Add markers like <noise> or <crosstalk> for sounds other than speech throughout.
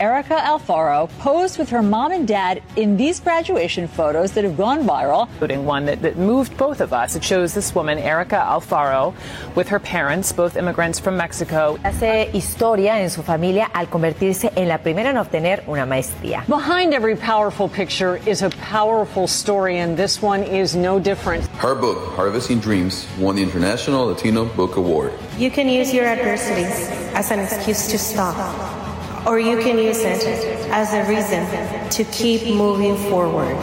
Erica Alfaro posed with her mom and dad in these graduation photos that have gone viral. Including one that, that moved both of us. It shows this woman, Erica Alfaro, with her parents, both immigrants from Mexico. Hace historia en su familia al convertirse en la primera en obtener una maestría. Behind every powerful picture is a powerful story, and this one is no different. Her book, Harvesting Dreams, won the International Latino Book Award. You can use your adversities as an excuse to stop, or you can use it as a reason to keep moving forward.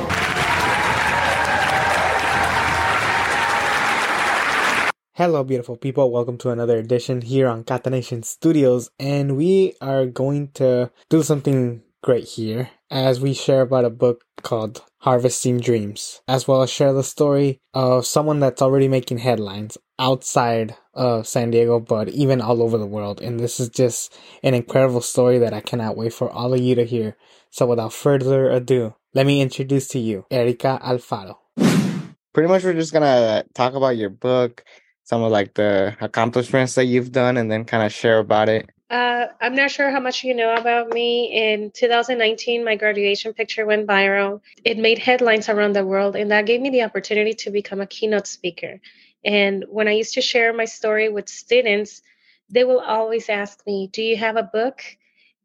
Hello, beautiful people. Welcome to another edition here on Catanation Studios. And we are going to do something great here as we share about a book called Harvesting Dreams, as well as share the story of someone that's already making headlines outside of San Diego, but even all over the world. And this is just an incredible story that I cannot wait for all of you to hear. So without further ado, let me introduce to you Erica Alfaro. Pretty much, we're just gonna talk about your book, some of like the accomplishments that you've done, and then kind of share about it. Uh, I'm not sure how much you know about me. In 2019, my graduation picture went viral. It made headlines around the world, and that gave me the opportunity to become a keynote speaker. And when I used to share my story with students, they will always ask me, Do you have a book?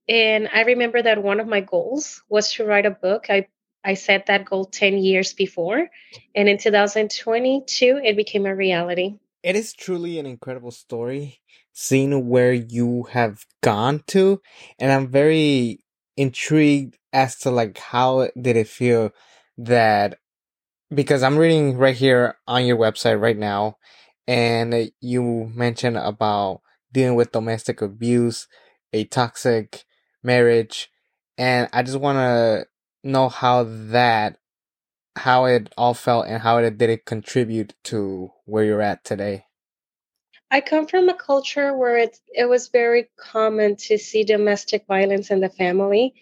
And I remember that one of my goals was to write a book. I, I set that goal 10 years before. And in 2022, it became a reality. It is truly an incredible story seeing where you have gone to. And I'm very intrigued as to like how did it feel that because I'm reading right here on your website right now, and you mentioned about dealing with domestic abuse, a toxic marriage, and I just want to know how that, how it all felt, and how it did it contribute to where you're at today. I come from a culture where it it was very common to see domestic violence in the family,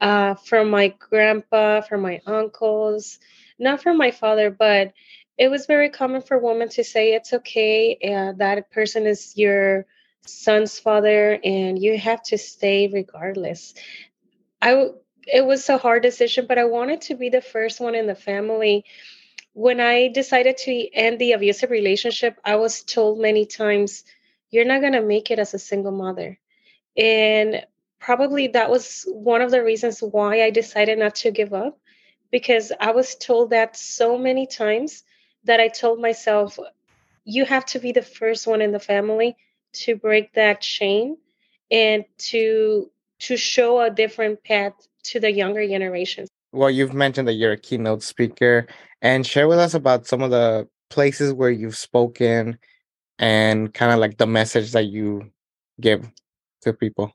uh, from my grandpa, from my uncles not from my father, but it was very common for women to say it's okay, uh, that person is your son's father, and you have to stay regardless. I it was a hard decision, but I wanted to be the first one in the family. When I decided to end the abusive relationship, I was told many times, "You're not gonna make it as a single mother," and probably that was one of the reasons why I decided not to give up because I was told that so many times that I told myself, you have to be the first one in the family to break that chain and to to show a different path to the younger generations. Well, you've mentioned that you're a keynote speaker and share with us about some of the places where you've spoken and kind of like the message that you give to people.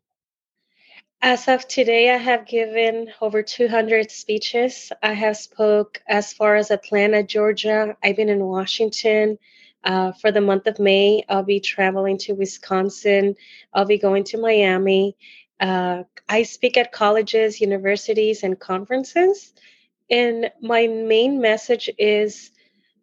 As of today, I have given over 200 speeches. I have spoke as far as Atlanta, Georgia. I've been in Washington. Uh, for the month of May, I'll be traveling to Wisconsin. I'll be going to Miami. Uh, I speak at colleges, universities, and conferences. And my main message is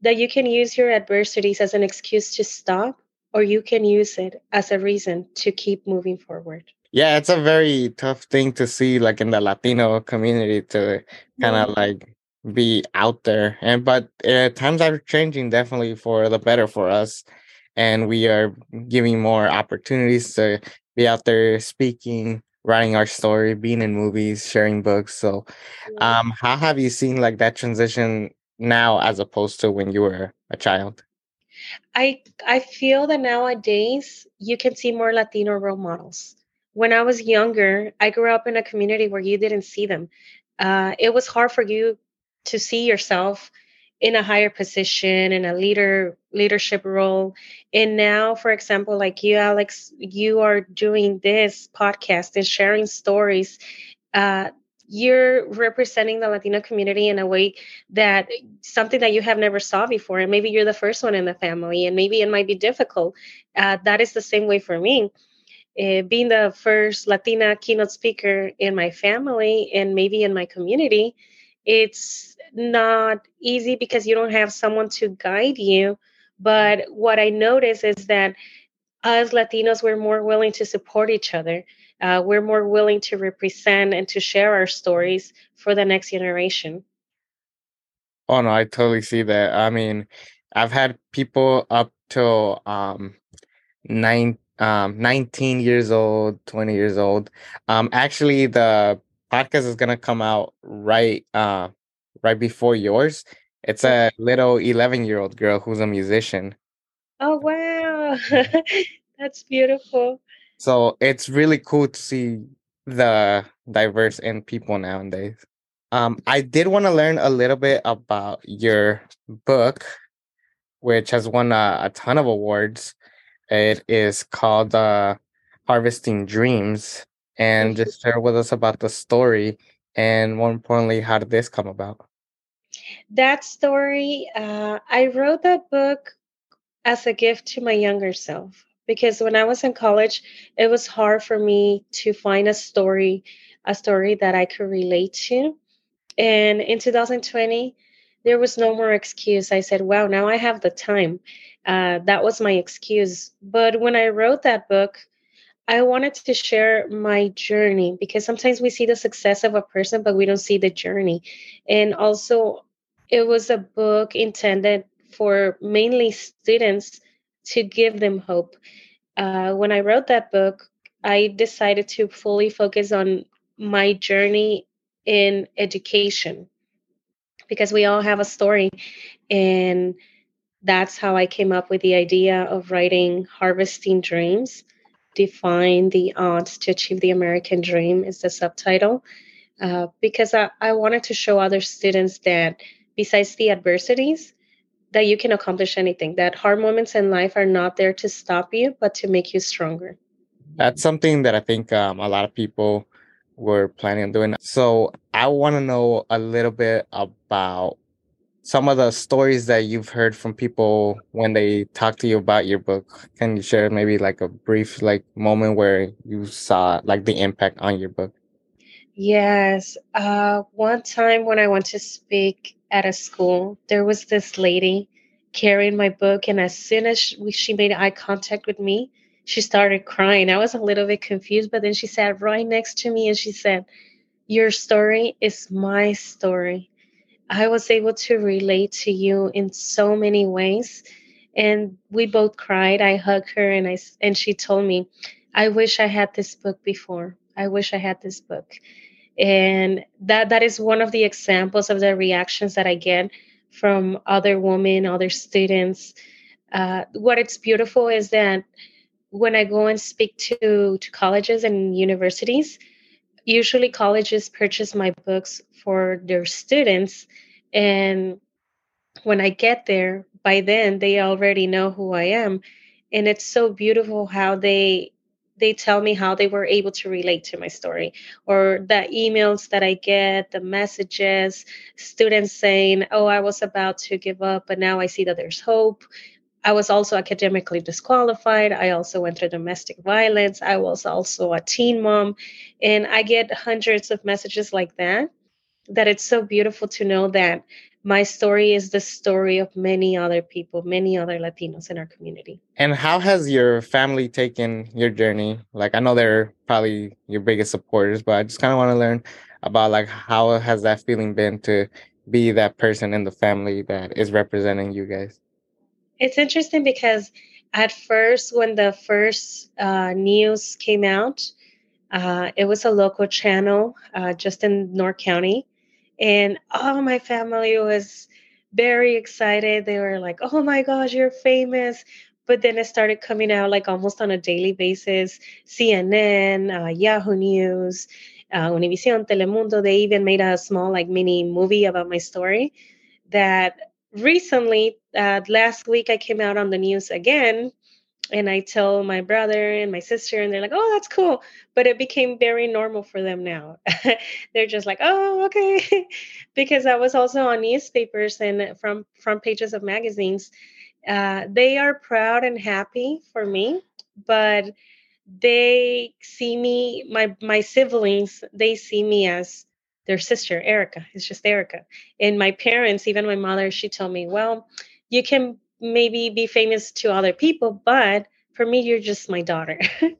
that you can use your adversities as an excuse to stop, or you can use it as a reason to keep moving forward yeah it's a very tough thing to see like in the latino community to kind of yeah. like be out there and but uh, times are changing definitely for the better for us and we are giving more opportunities to be out there speaking writing our story being in movies sharing books so um how have you seen like that transition now as opposed to when you were a child? I i feel that nowadays you can see more latino role models when I was younger, I grew up in a community where you didn't see them. Uh, it was hard for you to see yourself in a higher position in a leader leadership role. And now for example like you alex you are doing this podcast and sharing stories. Uh, you're representing the latino community in a way that something that you have never saw before. And maybe you're the first one in the family and maybe it might be difficult. Uh, that is the same way for me uh, being the first Latina keynote speaker in my family and maybe in my community, it's not easy because you don't have someone to guide you. But what I notice is that us Latinos we're more willing to support each other. uh, we're more willing to represent and to share our stories for the next generation. Oh no, I totally see that. I mean, I've had people up till um nine um 19 years old, 20 years old. Um actually the podcast is gonna come out right uh right before yours. It's a little 11 year old girl who's a musician. Oh wow. <laughs> That's beautiful. So it's really cool to see the diverse in people nowadays. Um, I did want to learn a little bit about your book, which has won a, a ton of awards. It is called uh, Harvesting Dreams. And just share with us about the story and more importantly, how did this come about? That story, uh, I wrote that book as a gift to my younger self because when I was in college, it was hard for me to find a story, a story that I could relate to. And in 2020, there was no more excuse. I said, wow, now I have the time. Uh, that was my excuse. But when I wrote that book, I wanted to share my journey because sometimes we see the success of a person, but we don't see the journey. And also, it was a book intended for mainly students to give them hope. Uh, when I wrote that book, I decided to fully focus on my journey in education because we all have a story. And that's how I came up with the idea of writing Harvesting Dreams. Defying the odds to achieve the American dream is the subtitle. Uh, because I, I wanted to show other students that besides the adversities, that you can accomplish anything, that hard moments in life are not there to stop you, but to make you stronger. That's something that I think um, a lot of people were planning on doing. So I want to know a little bit about some of the stories that you've heard from people when they talk to you about your book. Can you share maybe like a brief like moment where you saw like the impact on your book? Yes. Uh, one time when I went to speak at a school, there was this lady carrying my book, and as soon as she, she made eye contact with me, she started crying. I was a little bit confused, but then she sat right next to me and she said, Your story is my story. I was able to relate to you in so many ways. And we both cried. I hugged her and I and she told me, I wish I had this book before. I wish I had this book and that that is one of the examples of the reactions that i get from other women other students uh, what it's beautiful is that when i go and speak to to colleges and universities usually colleges purchase my books for their students and when i get there by then they already know who i am. And it's so beautiful how they they tell me how they were able to relate to my story or the emails that i get the messages students saying oh i was about to give up but now i see that there's hope i was also academically disqualified i also went through domestic violence i was also a teen mom and i get hundreds of messages like that that it's so beautiful to know that my story is the story of many other people, many other Latinos in our community. And how has your family taken your journey? Like I know they're probably your biggest supporters, but I just kind of want to learn about like how has that feeling been to be that person in the family that is representing you guys? It's interesting because at first, when the first uh, news came out, uh, it was a local channel uh, just in North County and all my family was very excited. They were like, "Oh my gosh, you're famous!" But then it started coming out like almost on a daily basis. CNN, uh, Yahoo News, uh, Univision, Telemundo. They even made a small like mini movie about my story. That recently, uh, last week, I came out on the news again and I tell my brother and my sister, and they're like, "Oh, that's cool." But it became very normal for them now. <laughs> they're just like, "Oh, okay," <laughs> because I was also on newspapers and from front pages of magazines. Uh, they are proud and happy for me, but they see me, my my siblings, they see me as their sister, Erica. It's just Erica, and my parents, even my mother, she told me, "Well." You can maybe be famous to other people, but for me, you're just my daughter. <laughs>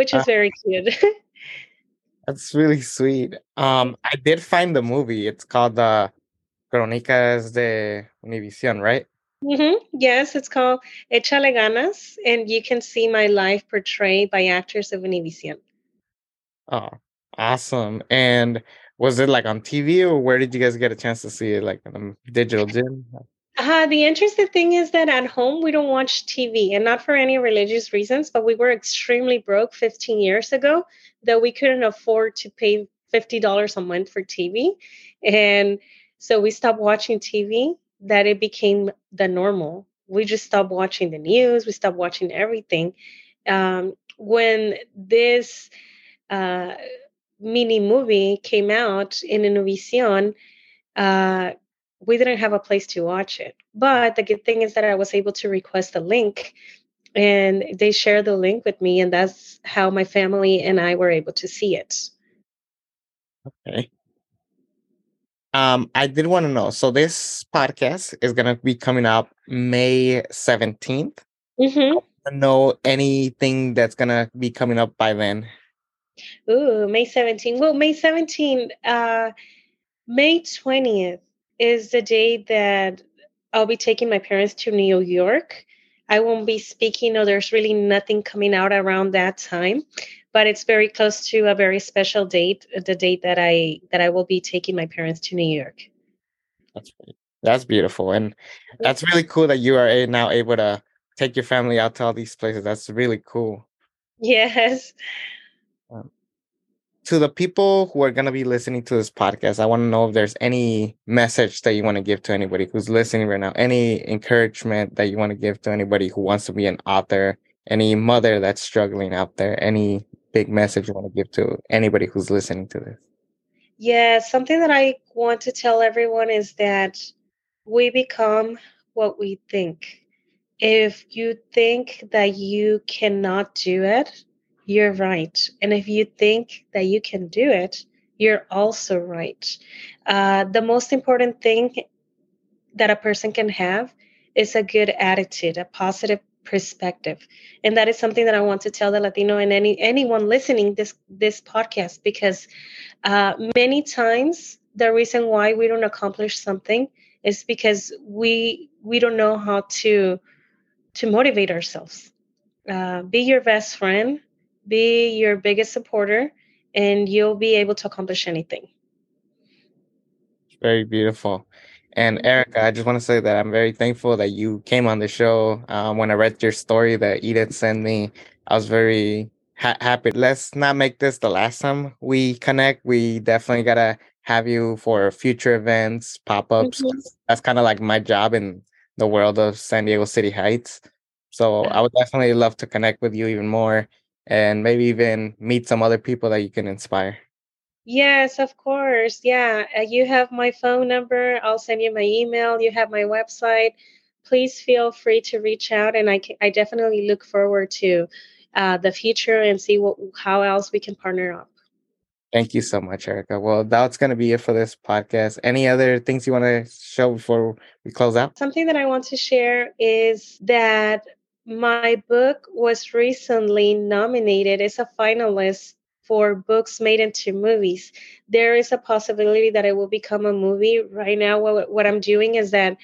which is Uh, very cute. <laughs> That's really sweet. Um, I did find the movie. It's called the Crónicas de Univision, right? hmm Yes, it's called Échale Ganas, and you can see my life portrayed by actors of Univision. Oh, awesome. And was it like on TV or where did you guys get a chance to see it? Like in a digital <laughs> gym? Uh, the interesting thing is that at home we don't watch TV, and not for any religious reasons, but we were extremely broke 15 years ago that we couldn't afford to pay $50 a month for TV. And so we stopped watching TV, that it became the normal. We just stopped watching the news, we stopped watching everything. Um, when this uh, mini movie came out in Univision, uh, we didn't have a place to watch it. But the good thing is that I was able to request a link and they shared the link with me, and that's how my family and I were able to see it. Okay. Um, I did want to know. So this podcast is gonna be coming out May 17th. Mm-hmm. Know anything that's gonna be coming up by then. Ooh, May 17. Well, May 17, uh, May 20th is the day that I'll be taking my parents to New York. I won't be speaking, or there's really nothing coming out around that time, but it's very close to a very special date, the date that I that I will be taking my parents to New York. That's. That's beautiful, and that's really cool that you are now able to take your family out to all these places. That's really cool. Yes. Um, to the people who are gonna be listening to this podcast, I want to know if there's any message that you want to give to anybody who's listening right now. Any encouragement that you want to give to anybody who wants to be an author. Any mother that's struggling out there. Any big message you want to give to anybody who's listening to this. Yeah, something that I want to tell everyone is that we become what we think. If you think that you cannot do it, you're right. And if you think that you can do it, you're also right. Uh, the most important thing that a person can have is a good attitude, a positive perspective. And that is something that I want to tell the Latino and any anyone listening this this podcast because uh, many times the reason why we don't accomplish something is because we we don't know how to to motivate ourselves. Uh, be your best friend, be your biggest supporter, and you'll be able to accomplish anything. Very beautiful. And Erica, I just want to say that I'm very thankful that you came on the show. Um, when I read your story that Edith sent me, I was very ha- happy. Let's not make this the last time we connect. We definitely gotta have you for future events, pop ups. Mhm. That's kind of like my job in the world of San Diego City Heights. So I would definitely love to connect with you even more and maybe even meet some other people that you can inspire. Yes, of course. Yeah, uh, you have my phone number. I'll send you my email. You have my website. Please feel free to reach out, and I can, I definitely look forward to uh, the future and see what how else we can partner up. Thank you so much, Erica. Well, that's going to be it for this podcast. Any other things you want to show before we close out? Something that I want to share is that my book was recently nominated as a finalist for books made into movies. There is a possibility that it will become a movie. Right now, what, I'm doing is that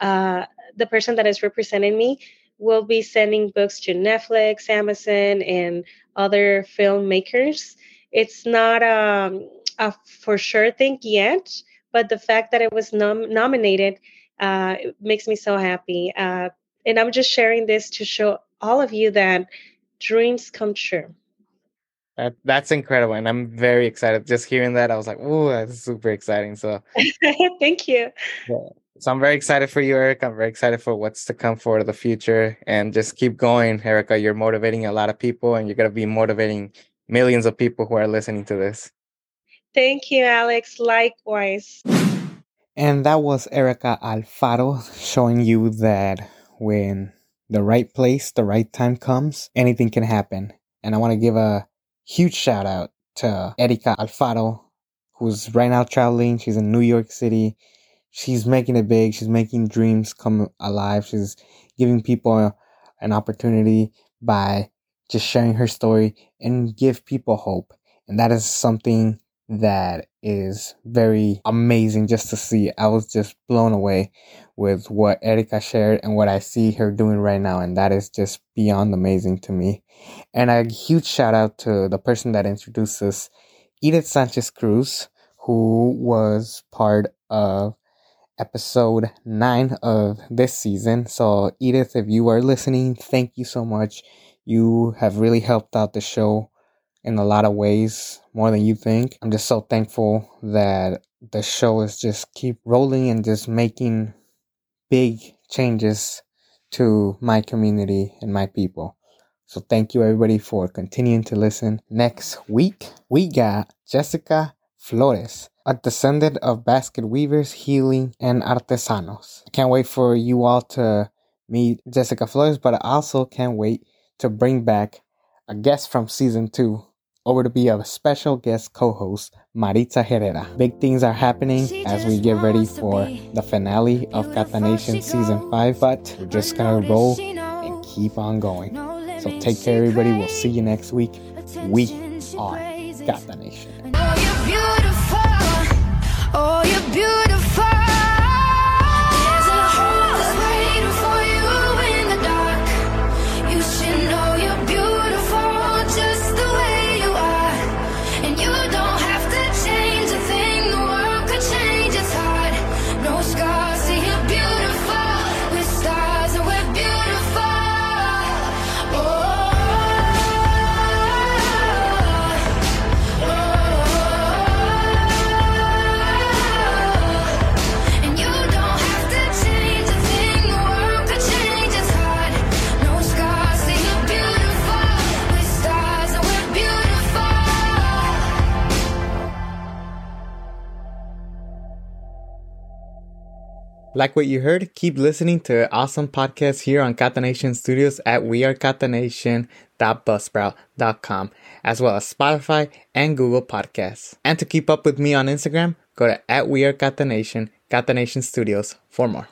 uh, the person that is representing me will be sending books to Netflix, Amazon, and other filmmakers. It's not um, a for sure thing yet, but the fact that it was nom- nominated uh, makes me so happy. Uh, and I'm just sharing this to show all of you that dreams come true. That, that's incredible. And I'm very excited. Just hearing that, I was like, oh, that's super exciting. So, <laughs> Thank you. so I'm very excited for you, Erica. I'm very excited for what's to come for the future. And just keep going, Erica. You're motivating a lot of people and you're going to be motivating millions of people who are listening to this. Thank you, Alex. Likewise. And that was Erica Alfaro showing you that when the right place, the right time comes, anything can happen. And I want to give a huge shout out to Erica Alfaro, who's right now traveling. She's in New York City. She's making it big. She's making dreams come alive. She's giving people an opportunity by just sharing her story and give people hope. And that is something that is very amazing just to see. I was just blown away with what Erica shared and what I see her doing right now. And that is just beyond amazing to me. And a huge shout out to the person that introduced us, Edith Sanchez Cruz, who was part of episode nine of this season. So, Edith, if you are listening, thank you so much. You have really helped out the show in a lot of ways, more than you think. I'm just so thankful that the show is just keep rolling and just making big changes to my community and my people. So thank you everybody for continuing to listen. Next week, we got Jessica Flores, a descendant of basket weavers, healing, and artesanos. I can't wait for you all to meet Jessica Flores, but I also can't wait to bring back a guest from season two over to be a special guest co-host, Maritza Herrera. Big things are happening as we get ready for the finale of Catanation season five, but we're just gonna roll and keep on going. So take care, everybody. We'll see you next week. We are Catanation. Like what you heard, keep listening to awesome podcasts here on Catanation Studios at wearecatanation.buzzsprout.com, as well as Spotify and Google Podcasts. And to keep up with me on Instagram, go to at wearecatanation, Catanation Studios for more.